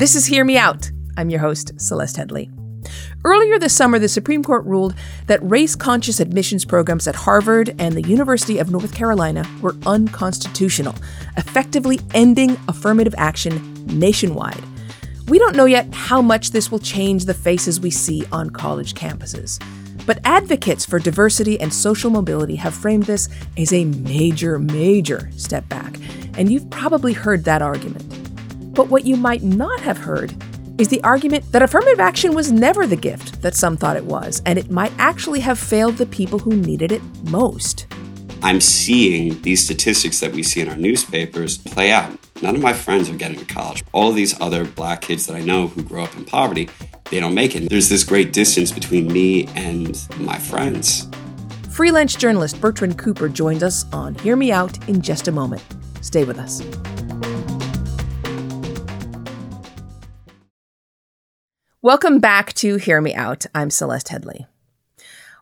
This is Hear Me Out. I'm your host, Celeste Headlee. Earlier this summer, the Supreme Court ruled that race conscious admissions programs at Harvard and the University of North Carolina were unconstitutional, effectively ending affirmative action nationwide. We don't know yet how much this will change the faces we see on college campuses. But advocates for diversity and social mobility have framed this as a major, major step back, and you've probably heard that argument. But what you might not have heard is the argument that affirmative action was never the gift that some thought it was, and it might actually have failed the people who needed it most. I'm seeing these statistics that we see in our newspapers play out. None of my friends are getting to college. All of these other black kids that I know who grow up in poverty, they don't make it. There's this great distance between me and my friends. Freelance journalist Bertrand Cooper joins us on Hear Me Out in just a moment. Stay with us. Welcome back to Hear Me Out. I'm Celeste Headlee.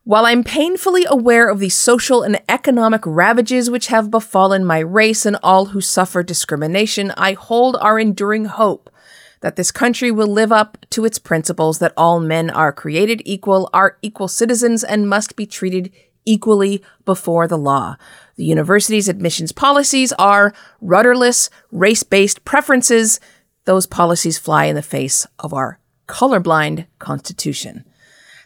While I'm painfully aware of the social and economic ravages which have befallen my race and all who suffer discrimination, I hold our enduring hope that this country will live up to its principles that all men are created equal, are equal citizens, and must be treated equally before the law. The university's admissions policies are rudderless, race based preferences. Those policies fly in the face of our colorblind Constitution.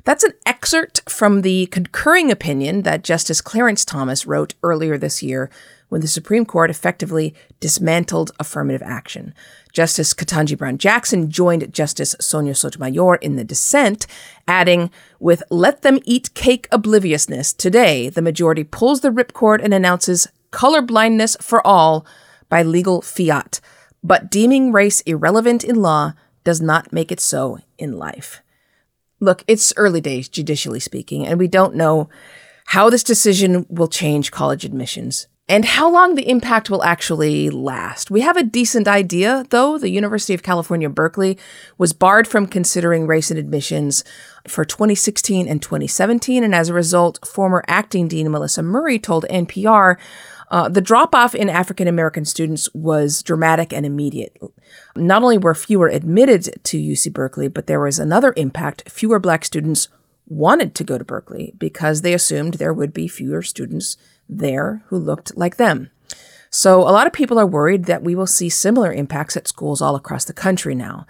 That's an excerpt from the concurring opinion that Justice Clarence Thomas wrote earlier this year when the Supreme Court effectively dismantled affirmative action. Justice Ketanji Brown Jackson joined Justice Sonia Sotomayor in the dissent, adding, With let them eat cake obliviousness, today the majority pulls the ripcord and announces colorblindness for all by legal fiat. But deeming race irrelevant in law does not make it so in life. Look, it's early days, judicially speaking, and we don't know how this decision will change college admissions and how long the impact will actually last. We have a decent idea, though. The University of California, Berkeley was barred from considering race in admissions for 2016 and 2017. And as a result, former acting dean Melissa Murray told NPR uh, the drop off in African American students was dramatic and immediate. Not only were fewer admitted to UC Berkeley, but there was another impact. Fewer black students wanted to go to Berkeley because they assumed there would be fewer students there who looked like them. So a lot of people are worried that we will see similar impacts at schools all across the country now.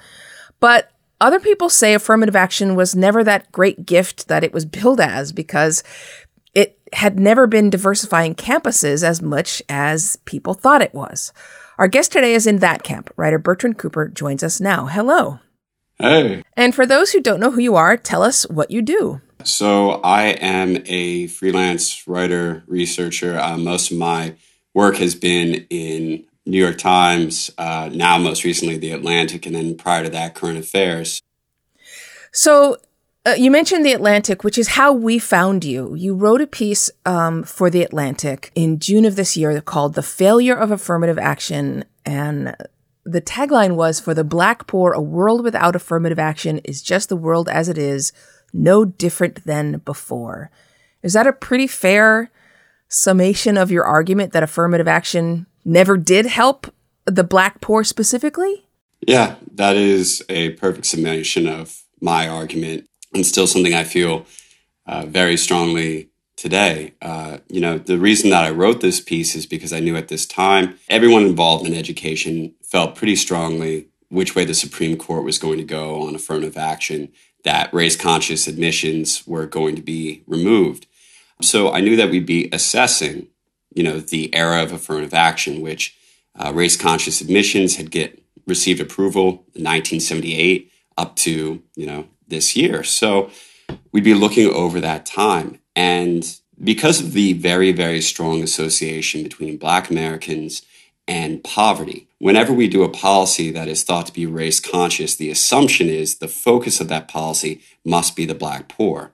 But other people say affirmative action was never that great gift that it was billed as because had never been diversifying campuses as much as people thought it was. Our guest today is in that camp. Writer Bertrand Cooper joins us now. Hello. Hey. And for those who don't know who you are, tell us what you do. So, I am a freelance writer, researcher. Uh, most of my work has been in New York Times, uh, now most recently The Atlantic, and then prior to that, Current Affairs. So, uh, you mentioned The Atlantic, which is how we found you. You wrote a piece um, for The Atlantic in June of this year called The Failure of Affirmative Action. And the tagline was For the Black Poor, a world without affirmative action is just the world as it is, no different than before. Is that a pretty fair summation of your argument that affirmative action never did help the black poor specifically? Yeah, that is a perfect summation of my argument and still something I feel uh, very strongly today. Uh, you know, the reason that I wrote this piece is because I knew at this time everyone involved in education felt pretty strongly which way the Supreme Court was going to go on affirmative action, that race conscious admissions were going to be removed. So I knew that we'd be assessing, you know, the era of affirmative action, which uh, race conscious admissions had get received approval in 1978 up to, you know, this year. So we'd be looking over that time. And because of the very, very strong association between Black Americans and poverty, whenever we do a policy that is thought to be race conscious, the assumption is the focus of that policy must be the Black poor.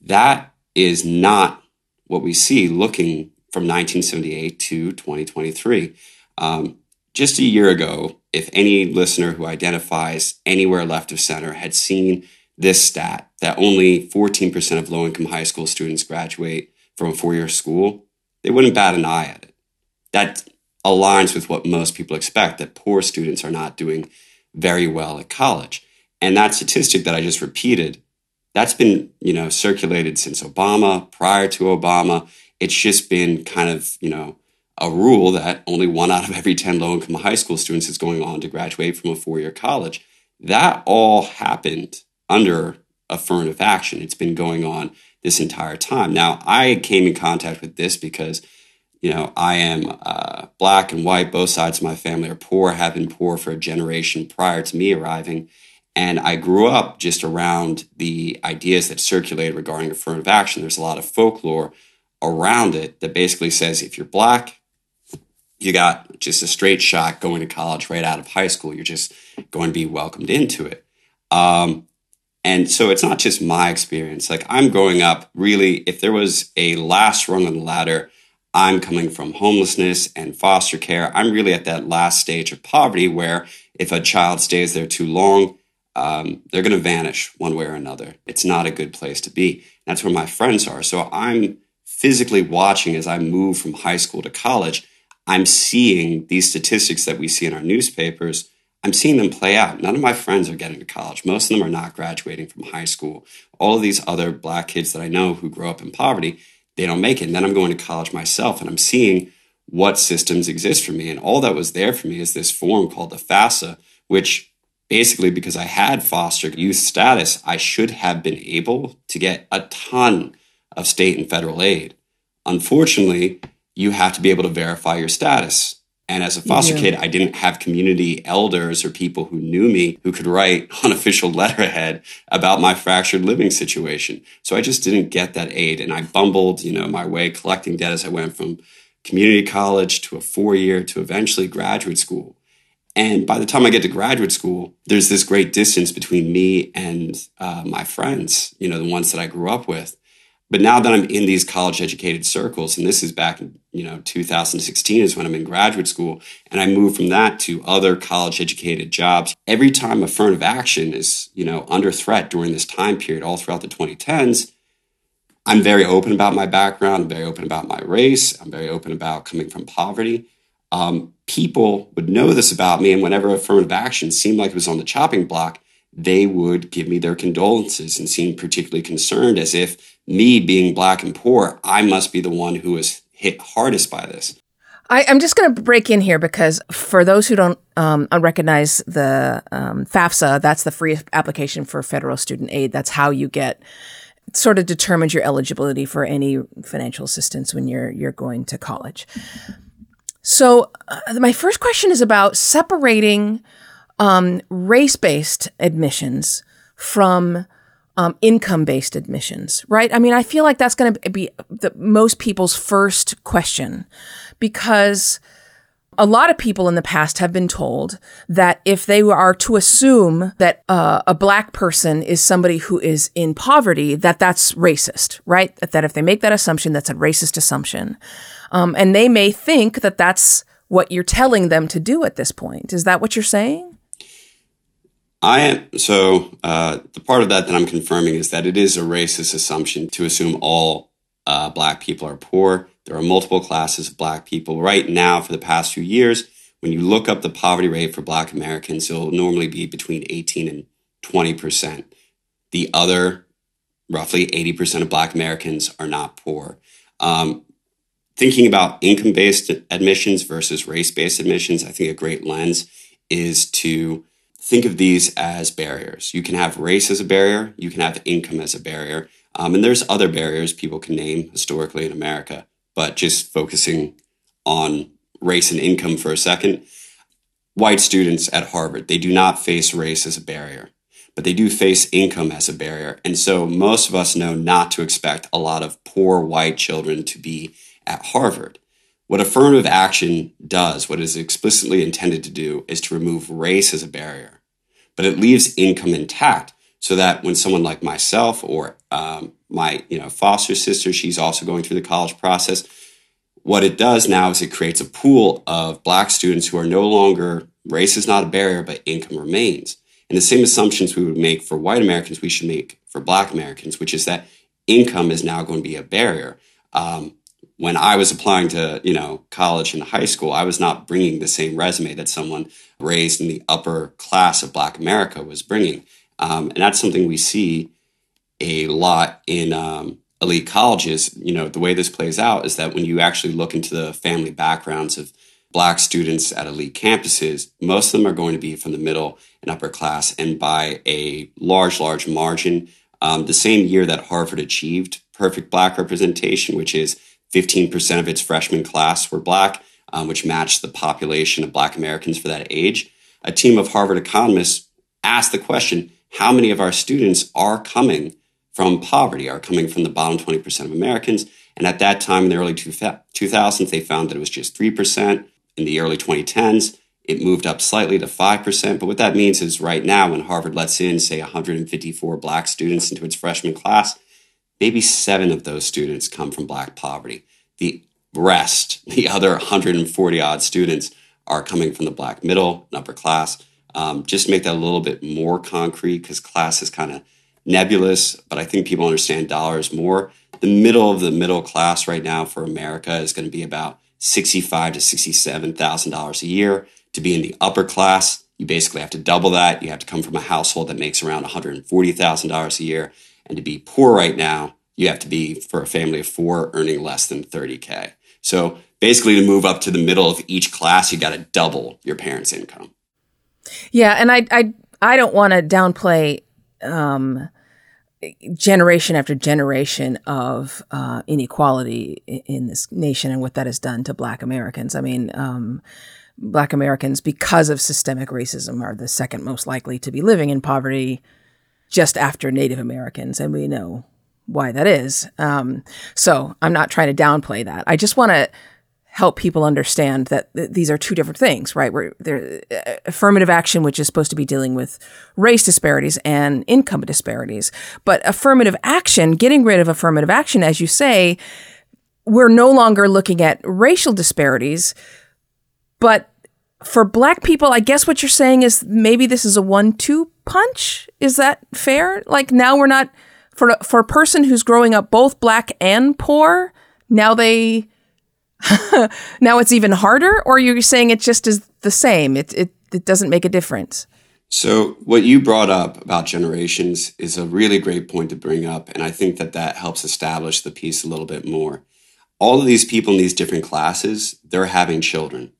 That is not what we see looking from 1978 to 2023. Um, just a year ago, if any listener who identifies anywhere left of center had seen this stat that only 14% of low income high school students graduate from a four year school, they wouldn't bat an eye at it. That aligns with what most people expect that poor students are not doing very well at college. And that statistic that I just repeated, that's been, you know, circulated since Obama, prior to Obama. It's just been kind of, you know, a rule that only one out of every 10 low income high school students is going on to graduate from a four year college. That all happened under affirmative action. It's been going on this entire time. Now, I came in contact with this because, you know, I am uh, black and white. Both sides of my family are poor, have been poor for a generation prior to me arriving. And I grew up just around the ideas that circulated regarding affirmative action. There's a lot of folklore around it that basically says if you're black, you got just a straight shot going to college right out of high school. You're just going to be welcomed into it. Um, and so it's not just my experience. Like I'm growing up, really, if there was a last rung on the ladder, I'm coming from homelessness and foster care. I'm really at that last stage of poverty where if a child stays there too long, um, they're going to vanish one way or another. It's not a good place to be. That's where my friends are. So I'm physically watching as I move from high school to college. I'm seeing these statistics that we see in our newspapers I'm seeing them play out. None of my friends are getting to college. Most of them are not graduating from high school. All of these other black kids that I know who grow up in poverty, they don't make it. And then I'm going to college myself and I'm seeing what systems exist for me. And all that was there for me is this form called the FAFSA, which basically, because I had foster youth status, I should have been able to get a ton of state and federal aid. Unfortunately, you have to be able to verify your status. And as a foster yeah. kid, I didn't have community elders or people who knew me who could write an official letterhead about my fractured living situation. So I just didn't get that aid. And I bumbled, you know, my way collecting debt as I went from community college to a four year to eventually graduate school. And by the time I get to graduate school, there's this great distance between me and uh, my friends, you know, the ones that I grew up with. But now that I'm in these college educated circles, and this is back in, you know, 2016 is when I'm in graduate school, and I move from that to other college educated jobs. Every time affirmative action is, you know, under threat during this time period, all throughout the 2010s, I'm very open about my background. I'm very open about my race. I'm very open about coming from poverty. Um, people would know this about me, and whenever affirmative action seemed like it was on the chopping block, they would give me their condolences and seem particularly concerned as if me being black and poor, I must be the one who was hit hardest by this. I, am just going to break in here because for those who don't um, recognize the um, FAFSA, that's the free application for federal student aid. That's how you get sort of determines your eligibility for any financial assistance when you're you're going to college. So uh, my first question is about separating um, race based admissions from um, income based admissions, right? I mean, I feel like that's going to be the, most people's first question because a lot of people in the past have been told that if they are to assume that uh, a black person is somebody who is in poverty, that that's racist, right? That if they make that assumption, that's a racist assumption. Um, and they may think that that's what you're telling them to do at this point. Is that what you're saying? I am so uh, the part of that that I'm confirming is that it is a racist assumption to assume all uh, black people are poor. There are multiple classes of black people. Right now, for the past few years, when you look up the poverty rate for black Americans, it'll normally be between 18 and 20 percent. The other, roughly 80 percent of black Americans are not poor. Um, thinking about income based admissions versus race based admissions, I think a great lens is to think of these as barriers. You can have race as a barrier, you can have income as a barrier, um, and there's other barriers people can name historically in America. But just focusing on race and income for a second, white students at Harvard, they do not face race as a barrier, but they do face income as a barrier. And so most of us know not to expect a lot of poor white children to be at Harvard. What affirmative action does, what is explicitly intended to do, is to remove race as a barrier, but it leaves income intact so that when someone like myself or um, my you know foster sister, she's also going through the college process. What it does now is it creates a pool of black students who are no longer race is not a barrier, but income remains. And the same assumptions we would make for white Americans, we should make for black Americans, which is that income is now going to be a barrier. Um, when I was applying to, you know, college and high school, I was not bringing the same resume that someone raised in the upper class of Black America was bringing. Um, and that's something we see a lot in um, elite colleges. You know, the way this plays out is that when you actually look into the family backgrounds of Black students at elite campuses, most of them are going to be from the middle and upper class, and by a large, large margin. Um, the same year that Harvard achieved perfect Black representation, which is 15% of its freshman class were black, um, which matched the population of black Americans for that age. A team of Harvard economists asked the question how many of our students are coming from poverty, are coming from the bottom 20% of Americans? And at that time, in the early 2000s, they found that it was just 3%. In the early 2010s, it moved up slightly to 5%. But what that means is right now, when Harvard lets in, say, 154 black students into its freshman class, maybe seven of those students come from black poverty. The rest, the other 140 odd students, are coming from the black middle and upper class. Um, just make that a little bit more concrete because class is kind of nebulous, but I think people understand dollars more. The middle of the middle class right now for America is going to be about sixty-five to sixty-seven thousand dollars a year. To be in the upper class, you basically have to double that. You have to come from a household that makes around one hundred and forty thousand dollars a year. And to be poor right now, you have to be for a family of four earning less than 30K. So basically, to move up to the middle of each class, you got to double your parents' income. Yeah. And I, I, I don't want to downplay um, generation after generation of uh, inequality in this nation and what that has done to Black Americans. I mean, um, Black Americans, because of systemic racism, are the second most likely to be living in poverty just after Native Americans, and we know why that is. Um, so I'm not trying to downplay that. I just want to help people understand that th- these are two different things, right? Where uh, affirmative action, which is supposed to be dealing with race disparities and income disparities, but affirmative action, getting rid of affirmative action, as you say, we're no longer looking at racial disparities, but for black people, I guess what you're saying is maybe this is a one-two punch. Is that fair? Like now we're not for for a person who's growing up both black and poor. Now they now it's even harder, or you're saying it just is the same. It it it doesn't make a difference. So what you brought up about generations is a really great point to bring up, and I think that that helps establish the piece a little bit more. All of these people in these different classes, they're having children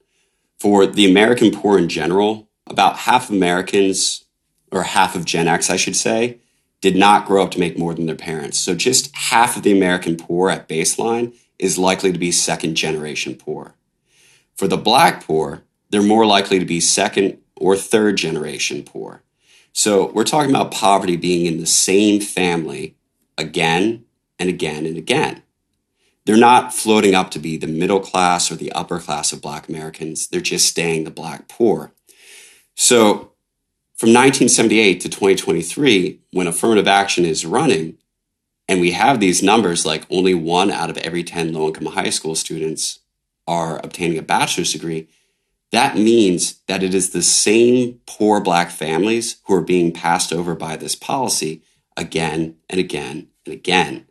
for the American poor in general, about half of Americans, or half of Gen X, I should say, did not grow up to make more than their parents. So just half of the American poor at baseline is likely to be second generation poor. For the black poor, they're more likely to be second or third generation poor. So we're talking about poverty being in the same family again and again and again. They're not floating up to be the middle class or the upper class of Black Americans. They're just staying the Black poor. So from 1978 to 2023, when affirmative action is running, and we have these numbers like only one out of every 10 low income high school students are obtaining a bachelor's degree, that means that it is the same poor Black families who are being passed over by this policy again and again and again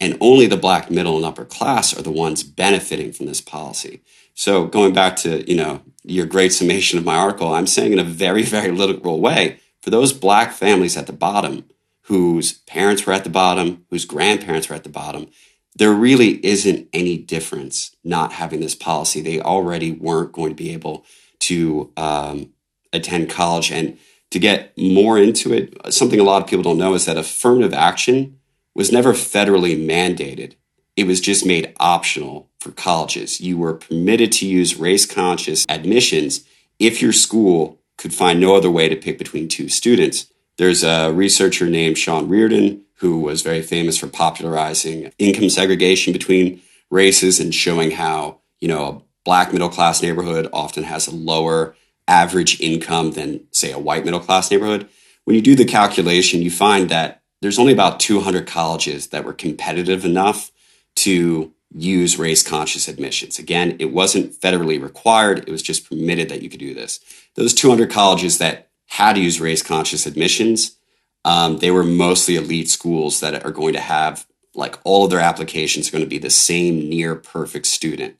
and only the black middle and upper class are the ones benefiting from this policy. So going back to, you know, your great summation of my article, I'm saying in a very, very literal way, for those black families at the bottom whose parents were at the bottom, whose grandparents were at the bottom, there really isn't any difference not having this policy. They already weren't going to be able to um, attend college. And to get more into it, something a lot of people don't know is that affirmative action was never federally mandated. It was just made optional for colleges. You were permitted to use race conscious admissions if your school could find no other way to pick between two students. There's a researcher named Sean Reardon who was very famous for popularizing income segregation between races and showing how, you know, a black middle class neighborhood often has a lower average income than, say, a white middle class neighborhood. When you do the calculation, you find that there's only about 200 colleges that were competitive enough to use race conscious admissions. Again, it wasn't federally required, it was just permitted that you could do this. Those 200 colleges that had to use race conscious admissions, um, they were mostly elite schools that are going to have like all of their applications are going to be the same near perfect student.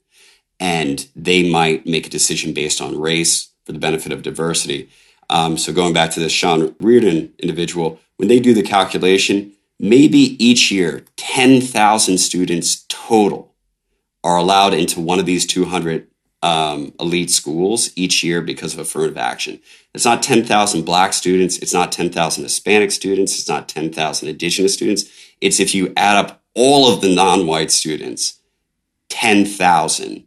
And they might make a decision based on race for the benefit of diversity. Um, so going back to the Sean Reardon individual, when they do the calculation, maybe each year 10,000 students total are allowed into one of these 200 um, elite schools each year because of affirmative action. It's not 10,000 black students. It's not 10,000 Hispanic students. It's not 10,000 indigenous students. It's if you add up all of the non white students, 10,000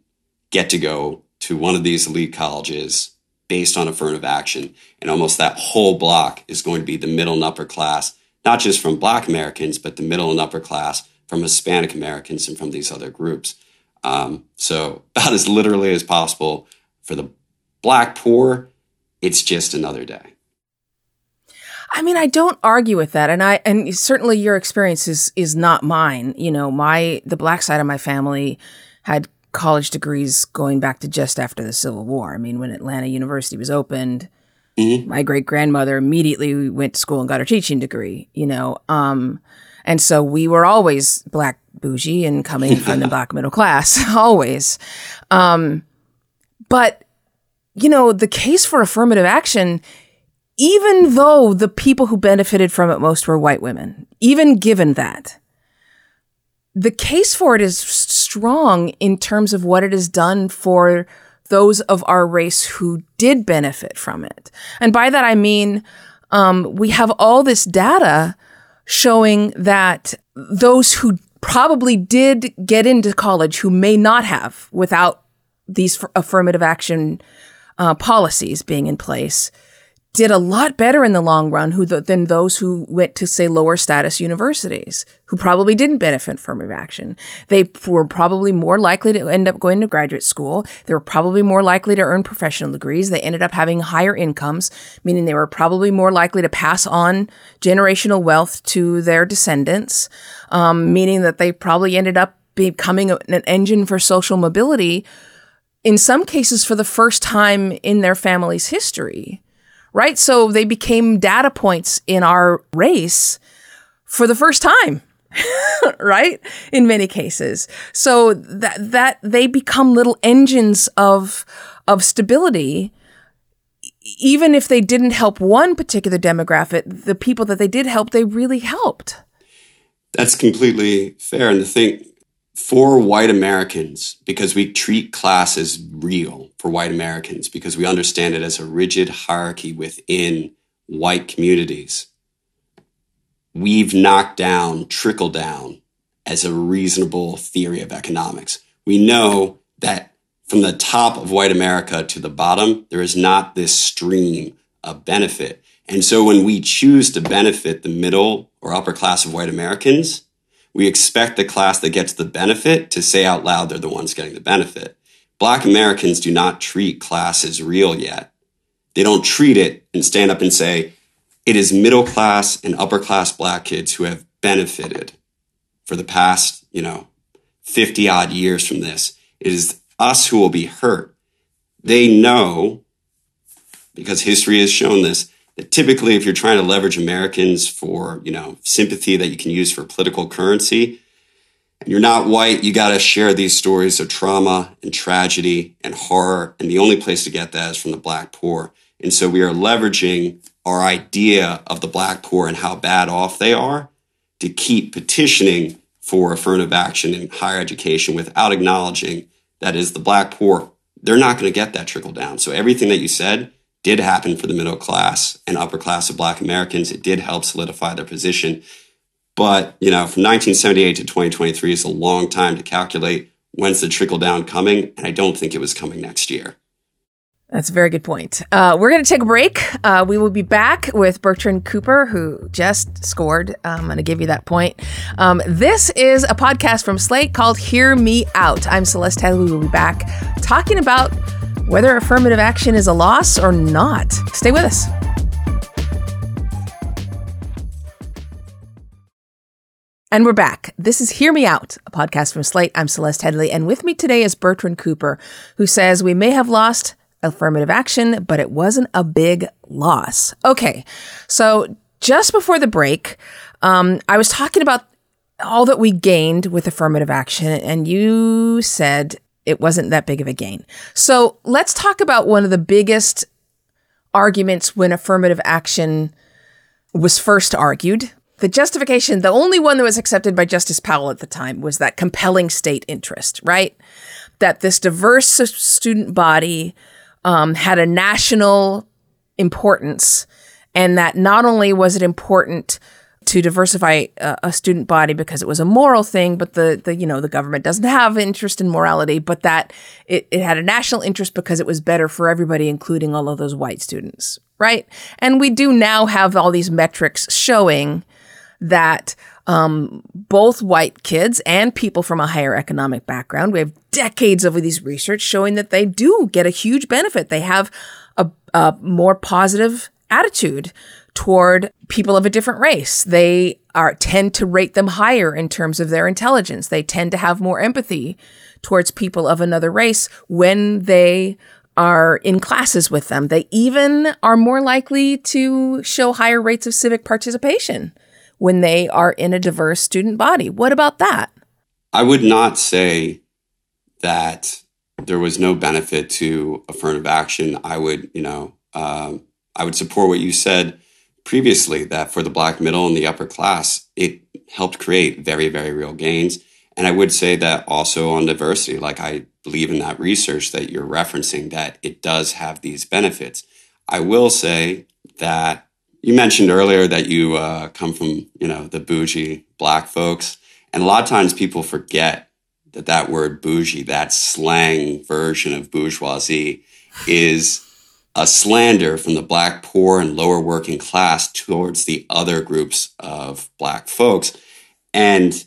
get to go to one of these elite colleges based on affirmative action. And almost that whole block is going to be the middle and upper class, not just from black Americans, but the middle and upper class from Hispanic Americans and from these other groups. Um, so, about as literally as possible for the black poor, it's just another day. I mean, I don't argue with that, and I and certainly your experience is is not mine. You know, my the black side of my family had college degrees going back to just after the Civil War. I mean, when Atlanta University was opened, mm-hmm. my great grandmother immediately went to school and got her teaching degree. You know, um, and so we were always black bougie and coming from the black middle class, always. Um, but, you know, the case for affirmative action, even though the people who benefited from it most were white women, even given that, the case for it is strong in terms of what it has done for those of our race who did benefit from it. And by that, I mean, um, we have all this data showing that those who probably did get into college who may not have without these affirmative action uh, policies being in place did a lot better in the long run who th- than those who went to say lower status universities who probably didn't benefit from action. They were probably more likely to end up going to graduate school. They were probably more likely to earn professional degrees. They ended up having higher incomes, meaning they were probably more likely to pass on generational wealth to their descendants, um, meaning that they probably ended up becoming an engine for social mobility in some cases for the first time in their family's history right? So they became data points in our race for the first time. right in many cases so that that they become little engines of of stability even if they didn't help one particular demographic the people that they did help they really helped that's completely fair and the thing for white Americans, because we treat class as real for white Americans, because we understand it as a rigid hierarchy within white communities, we've knocked down trickle down as a reasonable theory of economics. We know that from the top of white America to the bottom, there is not this stream of benefit. And so when we choose to benefit the middle or upper class of white Americans, we expect the class that gets the benefit to say out loud they're the ones getting the benefit. Black Americans do not treat class as real yet. They don't treat it and stand up and say, it is middle class and upper class black kids who have benefited for the past, you know, 50 odd years from this. It is us who will be hurt. They know, because history has shown this, that typically if you're trying to leverage Americans for, you know, sympathy that you can use for political currency, you're not white, you got to share these stories of trauma and tragedy and horror. And the only place to get that is from the black poor. And so we are leveraging our idea of the black poor and how bad off they are to keep petitioning for affirmative action in higher education without acknowledging that is the black poor. They're not going to get that trickle down. So everything that you said did happen for the middle class and upper class of black Americans. It did help solidify their position. But, you know, from 1978 to 2023 is a long time to calculate when's the trickle down coming. And I don't think it was coming next year. That's a very good point. Uh, we're going to take a break. Uh, we will be back with Bertrand Cooper, who just scored. I'm going to give you that point. Um, this is a podcast from Slate called Hear Me Out. I'm Celeste Headlee. We will be back talking about whether affirmative action is a loss or not. Stay with us. And we're back. This is Hear Me Out, a podcast from Slate. I'm Celeste Headlee, and with me today is Bertrand Cooper, who says we may have lost affirmative action, but it wasn't a big loss. Okay, so just before the break, um, I was talking about all that we gained with affirmative action, and you said it wasn't that big of a gain. So let's talk about one of the biggest arguments when affirmative action was first argued. The justification, the only one that was accepted by Justice Powell at the time, was that compelling state interest, right? That this diverse student body um, had a national importance, and that not only was it important to diversify a, a, student body because it was a moral thing, but the, the you know the government doesn't have interest in morality, but that it, it had a national interest because it was better for everybody, including all of those white students, right? And we do now have all these metrics showing that um, both white kids and people from a higher economic background, we have decades of these research showing that they do get a huge benefit. They have a, a more positive attitude toward people of a different race. They are tend to rate them higher in terms of their intelligence. They tend to have more empathy towards people of another race when they are in classes with them. They even are more likely to show higher rates of civic participation when they are in a diverse student body. What about that? I would not say that there was no benefit to affirmative action. I would, you know, um, I would support what you said previously that for the black middle and the upper class, it helped create very, very real gains. And I would say that also on diversity, like I believe in that research that you're referencing, that it does have these benefits. I will say that you mentioned earlier that you uh, come from, you know, the bougie black folks. And a lot of times people forget that that word bougie, that slang version of bourgeoisie, is a slander from the black poor and lower working class towards the other groups of black folks. And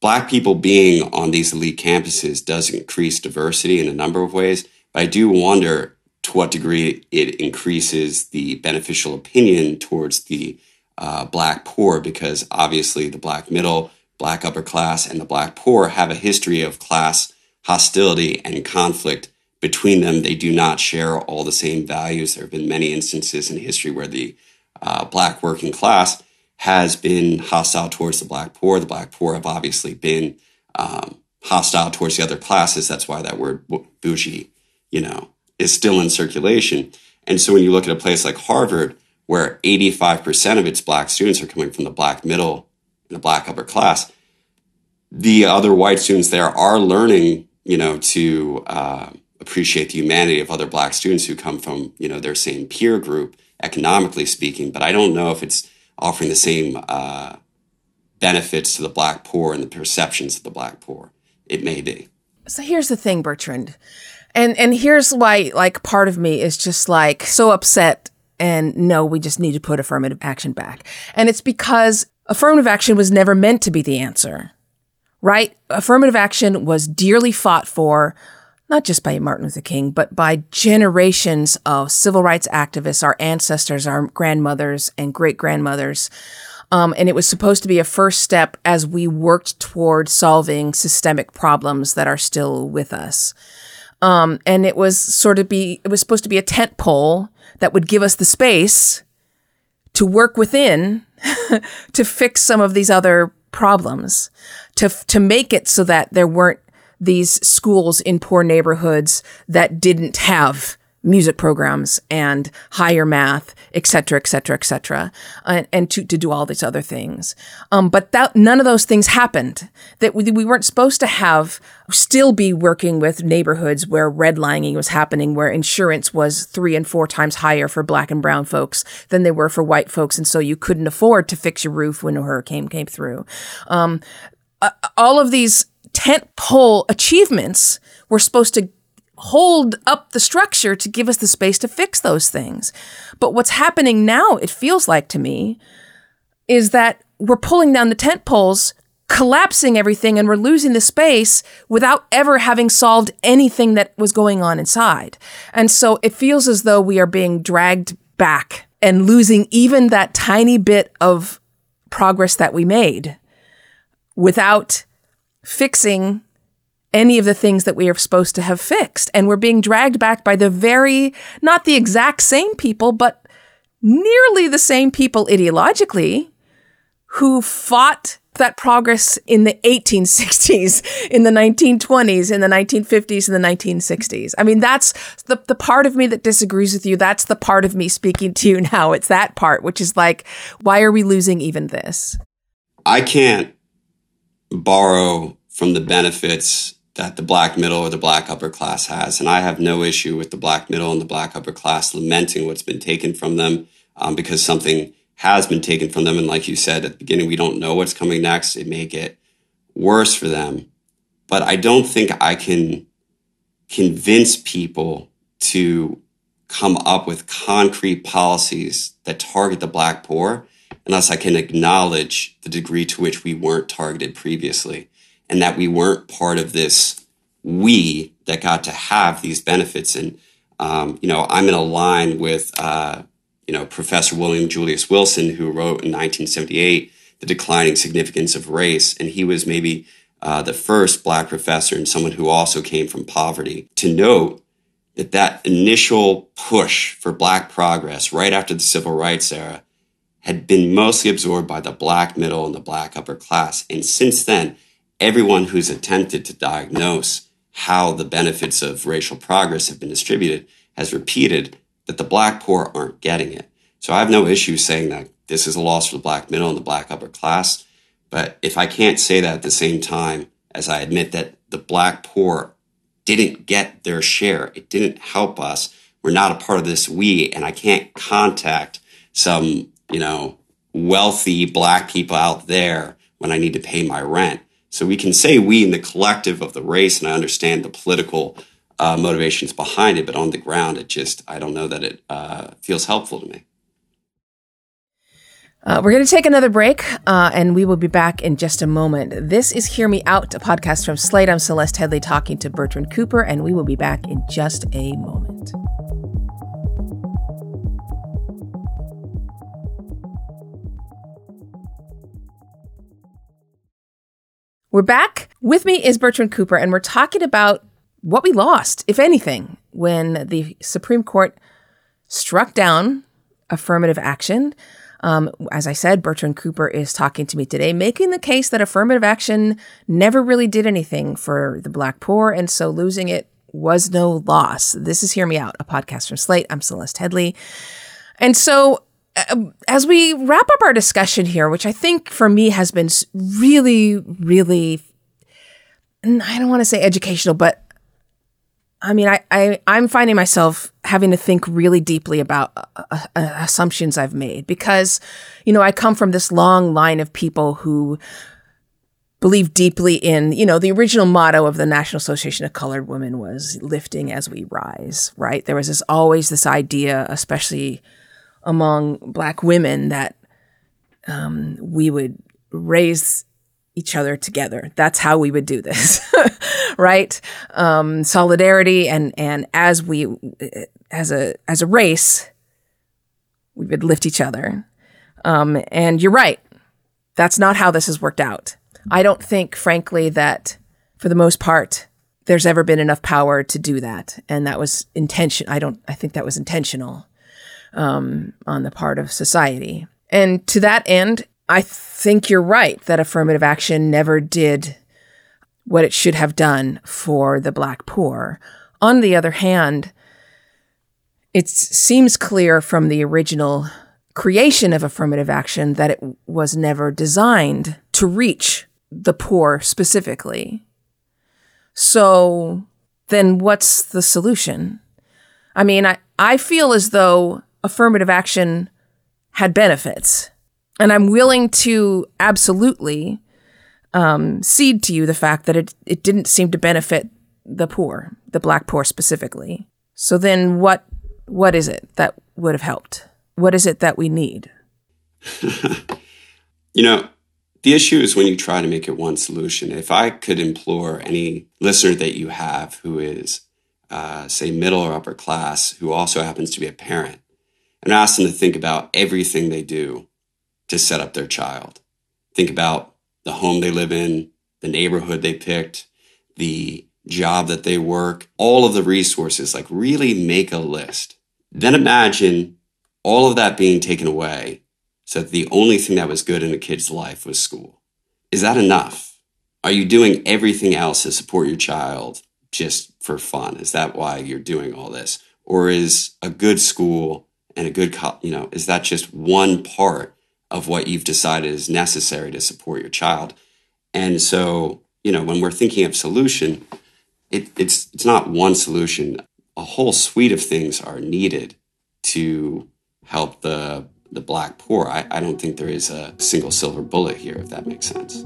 black people being on these elite campuses does increase diversity in a number of ways. But I do wonder to what degree it increases the beneficial opinion towards the uh, black poor, because obviously the black middle, black upper class, and the black poor have a history of class hostility and conflict between them, they do not share all the same values. There have been many instances in history where the uh, black working class has been hostile towards the black poor. The black poor have obviously been um, hostile towards the other classes. That's why that word bougie, you know, is still in circulation. And so when you look at a place like Harvard, where 85% of its black students are coming from the black middle and the black upper class, the other white students there are learning, you know, to uh, appreciate the humanity of other black students who come from you know their same peer group economically speaking. But i don't know if it's offering the same uh, benefits to the black poor and the perceptions of the black poor. It may be. So here's the thing bertrand and and here's why like part of me is just like so upset and no we just need to put affirmative action back and it's because affirmative action was never meant to be the answer right affirmative action was dearly fought for not just by Martin Luther King, but by generations of civil rights activists, our ancestors, our grandmothers and great grandmothers. Um, and it was supposed to be a first step as we worked toward solving systemic problems that are still with us. Um, and it was sort of be, it was supposed to be a tent pole that would give us the space to work within to fix some of these other problems, to, to make it so that there weren't these schools in poor neighborhoods that didn't have music programs and higher math, et cetera, et cetera, et cetera, and, and to, to do all these other things. Um, but that none of those things happened. That we, we weren't supposed to have still be working with neighborhoods where redlining was happening, where insurance was three and four times higher for black and brown folks than they were for white folks, and so you couldn't afford to fix your roof when a hurricane came through. Um, uh, all of these tent pole achievements were supposed to hold up the structure to give us the space to fix those things. But what's happening now, it feels like to me, is that we're pulling down the tent poles, collapsing everything, and we're losing the space without ever having solved anything that was going on inside. And so it feels as though we are being dragged back and losing even that tiny bit of progress that we made without fixing any of the things that we are supposed to have fixed. And we're being dragged back by the very, not the exact same people, but nearly the same people ideologically who fought that progress in the 1860s, in the 1920s, in the 1950s, and the 1960s. I mean, that's the, the part of me that disagrees with you. That's the part of me speaking to you now. It's that part, which is like, why are we losing even this? I can't borrow from the benefits that the black middle or the black upper class has. And I have no issue with the black middle and the black upper class lamenting what's been taken from them um, because something has been taken from them. And like you said at the beginning, we don't know what's coming next. It may get worse for them. But I don't think I can convince people to come up with concrete policies that target the black poor unless I can acknowledge the degree to which we weren't targeted previously and that we weren't part of this we that got to have these benefits. And, um, you know, I'm in a line with, uh, you know, Professor William Julius Wilson, who wrote in 1978, The Declining Significance of Race. And he was maybe uh, the first black professor and someone who also came from poverty to note that that initial push for black progress right after the civil rights era had been mostly absorbed by the black middle and the black upper class. And since then, everyone who's attempted to diagnose how the benefits of racial progress have been distributed has repeated that the black poor aren't getting it. So I have no issue saying that this is a loss for the black middle and the black upper class. But if I can't say that at the same time as I admit that the black poor didn't get their share, it didn't help us, we're not a part of this we, and I can't contact some, you know, wealthy black people out there when I need to pay my rent. So we can say we in the collective of the race, and I understand the political uh, motivations behind it, but on the ground, it just, I don't know that it uh, feels helpful to me. Uh, we're going to take another break uh, and we will be back in just a moment. This is Hear Me Out, a podcast from Slate. I'm Celeste Headlee talking to Bertrand Cooper, and we will be back in just a moment. We're back. With me is Bertrand Cooper, and we're talking about what we lost, if anything, when the Supreme Court struck down affirmative action. Um, as I said, Bertrand Cooper is talking to me today, making the case that affirmative action never really did anything for the Black poor, and so losing it was no loss. This is Hear Me Out, a podcast from Slate. I'm Celeste Headlee. And so, as we wrap up our discussion here, which I think for me has been really, really, I don't want to say educational, but I mean, I, I I'm finding myself having to think really deeply about uh, uh, uh, assumptions I've made because, you know, I come from this long line of people who believe deeply in, you know, the original motto of the National Association of Colored Women was lifting as we rise, right? There was this always this idea, especially among black women, that um, we would raise each other together. That's how we would do this, right? Um, solidarity and and as we as a as a race, we would lift each other. Um, and you're right. That's not how this has worked out. I don't think, frankly, that for the most part, there's ever been enough power to do that, and that was intention. I don't. I think that was intentional um, on the part of society. And to that end, I think you're right that affirmative action never did what it should have done for the black poor. On the other hand, it seems clear from the original creation of affirmative action that it was never designed to reach the poor specifically. So then what's the solution? I mean, I, I feel as though affirmative action had benefits. And I'm willing to absolutely um, cede to you the fact that it, it didn't seem to benefit the poor, the black poor specifically. So then what what is it that would have helped? What is it that we need? you know, the issue is when you try to make it one solution. If I could implore any listener that you have who is, uh, say, middle or upper class, who also happens to be a parent, and ask them to think about everything they do to set up their child. Think about the home they live in, the neighborhood they picked, the job that they work, all of the resources, like really make a list. Then imagine all of that being taken away so that the only thing that was good in a kid's life was school. is that enough? Are you doing everything else to support your child just for fun? Is that why you're doing all this? Or is a good school and a good, you know, is that just one part of what you've decided is necessary to support your child? And so, you know, when we're thinking of solution, it, it's it's not one solution. A whole suite of things are needed to help the the black poor. I, I don't think there is a single silver bullet here, if that makes sense.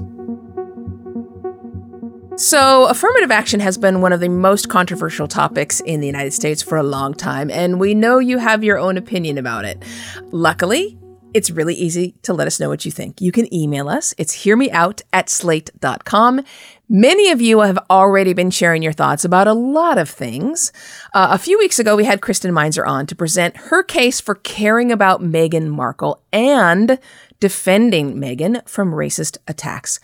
So, affirmative action has been one of the most controversial topics in the United States for a long time, and we know you have your own opinion about it. Luckily, it's really easy to let us know what you think. You can email us. It's hearmeout at slate.com. Many of you have already been sharing your thoughts about a lot of things. Uh, a few weeks ago, we had Kristen Meinzer on to present her case for caring about Meghan Markle and defending Meghan from racist attacks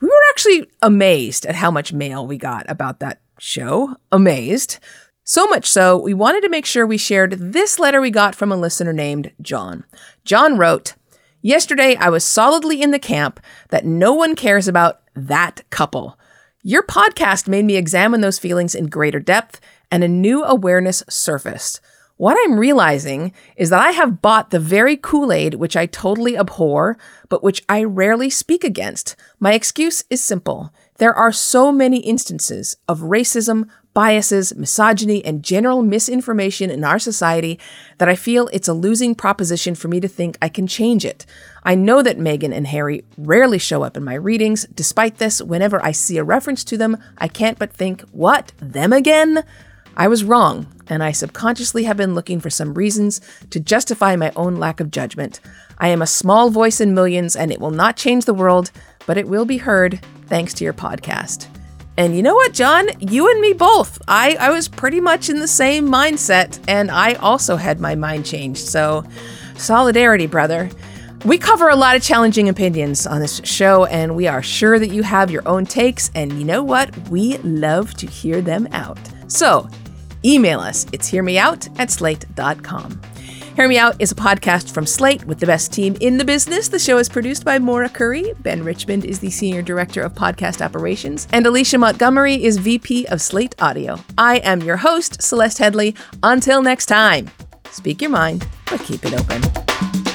we were actually amazed at how much mail we got about that show. Amazed. So much so, we wanted to make sure we shared this letter we got from a listener named John. John wrote, Yesterday, I was solidly in the camp that no one cares about that couple. Your podcast made me examine those feelings in greater depth, and a new awareness surfaced. What I'm realizing is that I have bought the very Kool Aid which I totally abhor, but which I rarely speak against. My excuse is simple. There are so many instances of racism, biases, misogyny, and general misinformation in our society that I feel it's a losing proposition for me to think I can change it. I know that Meghan and Harry rarely show up in my readings. Despite this, whenever I see a reference to them, I can't but think, what? Them again? I was wrong, and I subconsciously have been looking for some reasons to justify my own lack of judgment. I am a small voice in millions, and it will not change the world, but it will be heard thanks to your podcast. And you know what, John? You and me both. I, I was pretty much in the same mindset, and I also had my mind changed. So, solidarity, brother. We cover a lot of challenging opinions on this show, and we are sure that you have your own takes. And you know what? We love to hear them out. So, email us. It's hearmeout at slate.com. Hear Me Out is a podcast from Slate with the best team in the business. The show is produced by Maura Currie. Ben Richmond is the Senior Director of Podcast Operations, and Alicia Montgomery is VP of Slate Audio. I am your host, Celeste Headlee. Until next time, speak your mind, but keep it open.